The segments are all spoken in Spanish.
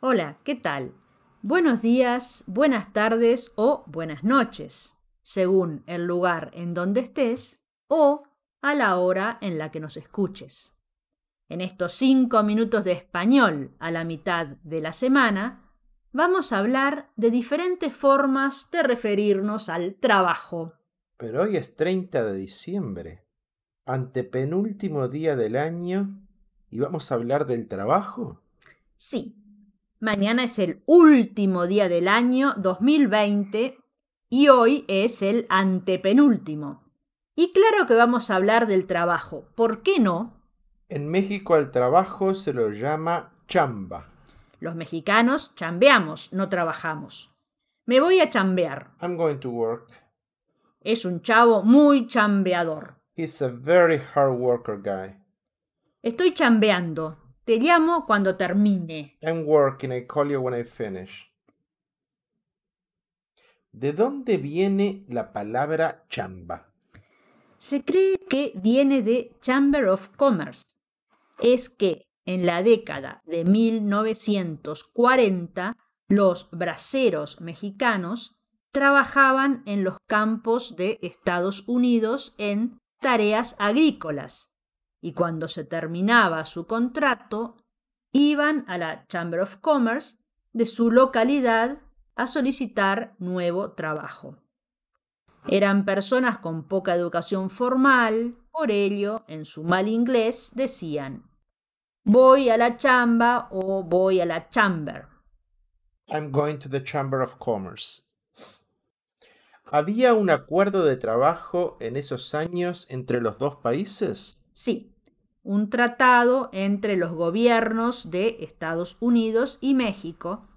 Hola, ¿qué tal? Buenos días, buenas tardes o buenas noches, según el lugar en donde estés o a la hora en la que nos escuches. En estos cinco minutos de español a la mitad de la semana, vamos a hablar de diferentes formas de referirnos al trabajo. Pero hoy es 30 de diciembre, antepenúltimo día del año, y vamos a hablar del trabajo. Sí, mañana es el último día del año 2020 y hoy es el antepenúltimo. Y claro que vamos a hablar del trabajo. ¿Por qué no? En México al trabajo se lo llama chamba. Los mexicanos chambeamos, no trabajamos. Me voy a chambear. I'm going to work. Es un chavo muy chambeador. He's a very hard worker guy. Estoy chambeando. Te llamo cuando termine. I'm working. I call you when I finish. ¿De dónde viene la palabra chamba? Se cree que viene de Chamber of Commerce. Es que en la década de 1940 los braceros mexicanos trabajaban en los campos de Estados Unidos en tareas agrícolas y cuando se terminaba su contrato iban a la Chamber of Commerce de su localidad a solicitar nuevo trabajo. Eran personas con poca educación formal, por ello, en su mal inglés, decían voy a la chamba o voy a la chamber. I'm going to the Chamber of Commerce. ¿Había un acuerdo de trabajo en esos años entre los dos países? Sí, un tratado entre los gobiernos de Estados Unidos y México,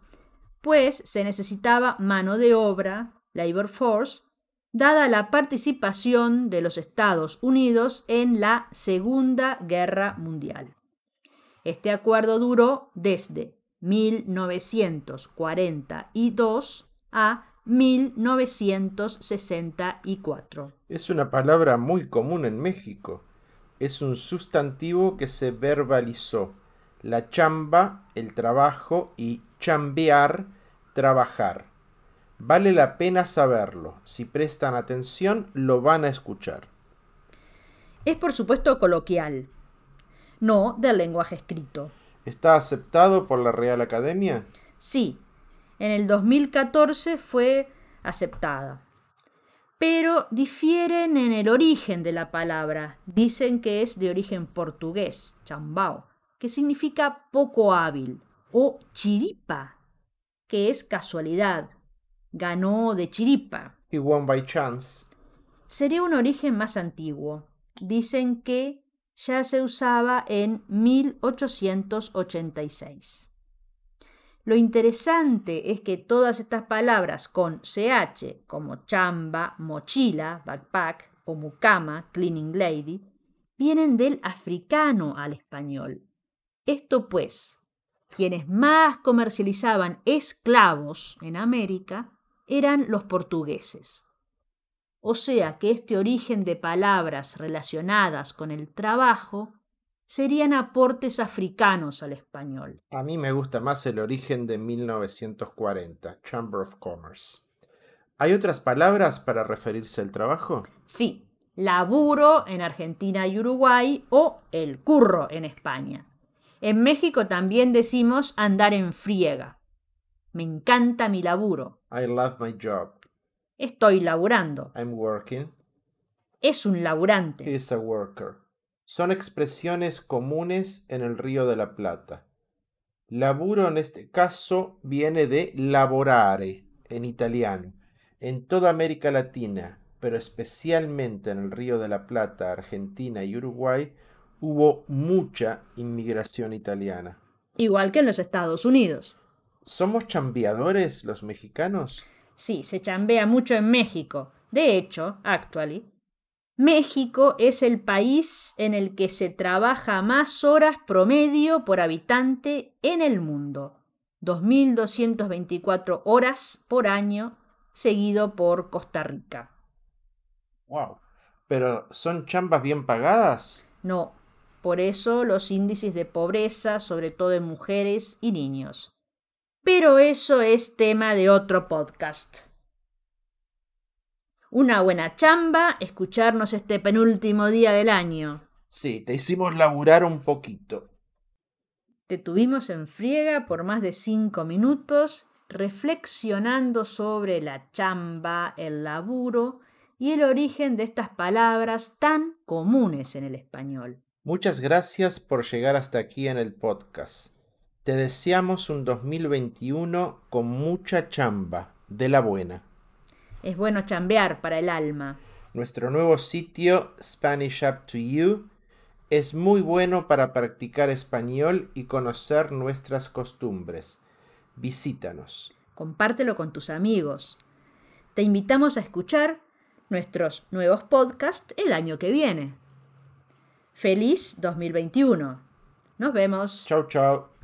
pues se necesitaba mano de obra, labor force, dada la participación de los Estados Unidos en la Segunda Guerra Mundial. Este acuerdo duró desde 1942 a 1964. Es una palabra muy común en México. Es un sustantivo que se verbalizó. La chamba, el trabajo y chambear, trabajar. Vale la pena saberlo. Si prestan atención, lo van a escuchar. Es por supuesto coloquial, no del lenguaje escrito. ¿Está aceptado por la Real Academia? Sí, en el 2014 fue aceptada. Pero difieren en el origen de la palabra. Dicen que es de origen portugués, chambao, que significa poco hábil, o chiripa, que es casualidad. Ganó de chiripa. Y won by chance. Sería un origen más antiguo. Dicen que ya se usaba en 1886. Lo interesante es que todas estas palabras con CH, como chamba, mochila, backpack o mucama, cleaning lady, vienen del africano al español. Esto pues, quienes más comercializaban esclavos en América eran los portugueses. O sea que este origen de palabras relacionadas con el trabajo serían aportes africanos al español. A mí me gusta más el origen de 1940, Chamber of Commerce. ¿Hay otras palabras para referirse al trabajo? Sí, laburo en Argentina y Uruguay o el curro en España. En México también decimos andar en friega. Me encanta mi laburo. I love my job. Estoy laburando. I'm working. Es un laburante. He is a worker. Son expresiones comunes en el Río de la Plata. Laburo en este caso viene de lavorare en italiano. En toda América Latina, pero especialmente en el Río de la Plata, Argentina y Uruguay, hubo mucha inmigración italiana. Igual que en los Estados Unidos. ¿Somos chambeadores los mexicanos? Sí, se chambea mucho en México. De hecho, actually, México es el país en el que se trabaja más horas promedio por habitante en el mundo. 2.224 horas por año, seguido por Costa Rica. Wow. ¿Pero son chambas bien pagadas? No. Por eso los índices de pobreza, sobre todo en mujeres y niños. pero eso es tema de otro podcast. Una buena chamba escucharnos este penúltimo día del año. Sí, te hicimos laburar un poquito. Te tuvimos en friega por más de cinco minutos, reflexionando sobre la chamba, el laburo y el origen de estas palabras tan comunes en el español. Muchas gracias por llegar hasta aquí en el podcast. Te deseamos un 2021 con mucha chamba, de la buena. Es bueno chambear para el alma. Nuestro nuevo sitio, Spanish Up to You, es muy bueno para practicar español y conocer nuestras costumbres. Visítanos. Compártelo con tus amigos. Te invitamos a escuchar nuestros nuevos podcasts el año que viene. Feliz 2021. Nos vemos. Chau, chau.